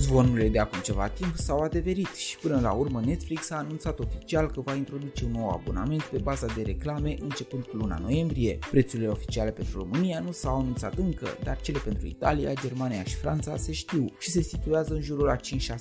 Zvonurile de acum ceva timp s-au adeverit și până la urmă Netflix a anunțat oficial că va introduce un nou abonament pe baza de reclame începând cu luna noiembrie. Prețurile oficiale pentru România nu s-au anunțat încă, dar cele pentru Italia, Germania și Franța se știu și se situează în jurul la 5-6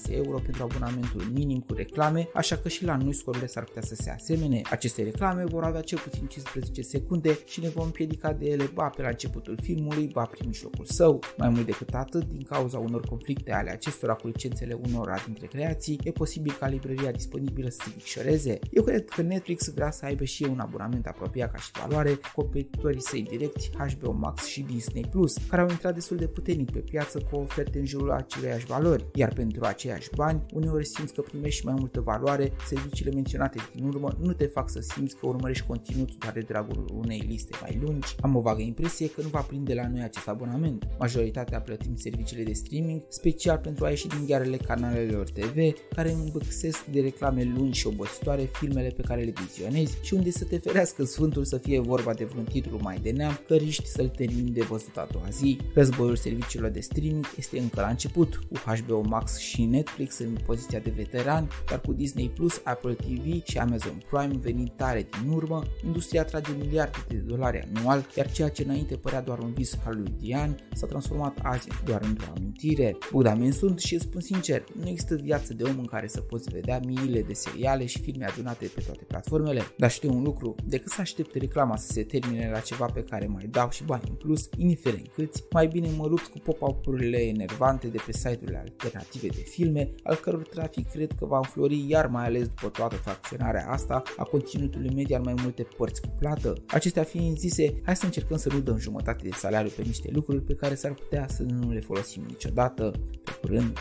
euro pentru abonamentul minim cu reclame, așa că și la noi scorurile s-ar putea să se asemene. Aceste reclame vor avea cel puțin 15 secunde și ne vom împiedica de ele ba pe la începutul filmului, ba prin mijlocul său. Mai mult decât atât, din cauza unor conflicte ale acestora cu licențele unora dintre creații, e posibil ca librăria disponibilă să se micșoreze. Eu cred că Netflix vrea să aibă și un abonament apropiat ca și valoare cu competitorii săi direcți HBO Max și Disney Plus, care au intrat destul de puternic pe piață cu oferte în jurul aceleiași valori, iar pentru aceiași bani, uneori simți că primești mai multă valoare, serviciile menționate din urmă nu te fac să simți că urmărești conținut doar de dragul unei liste mai lungi. Am o vagă impresie că nu va prinde la noi acest abonament. Majoritatea plătim serviciile de streaming, special pentru a ieși din ghearele canalelor TV, care îmbăxesc de reclame lungi și obositoare filmele pe care le vizionezi și unde să te ferească sfântul să fie vorba de vreun titlu mai de neam, că riști să-l termini de văzut a doua zi. Războiul serviciilor de streaming este încă la început, cu HBO Max și Netflix în poziția de veteran, dar cu Disney Plus, Apple TV și Amazon Prime venind tare din urmă, industria trage miliarde de dolari anual, iar ceea ce înainte părea doar un vis al lui Dian s-a transformat azi doar într-o amintire. Bogdamen sunt și îți spun sincer, nu există viață de om în care să poți vedea miile de seriale și filme adunate pe toate platformele, dar știu un lucru, decât să aștept reclama să se termine la ceva pe care mai dau și bani în plus, indiferent câți, mai bine mă lupt cu pop-up-urile enervante de pe site-urile alternative de filme, al căror trafic cred că va înflori iar mai ales după toată fracționarea asta a conținutului media în mai multe părți cu plată. Acestea fiind zise, hai să încercăm să nu dăm jumătate de salariu pe niște lucruri pe care s-ar putea să nu le folosim niciodată. Pe curând!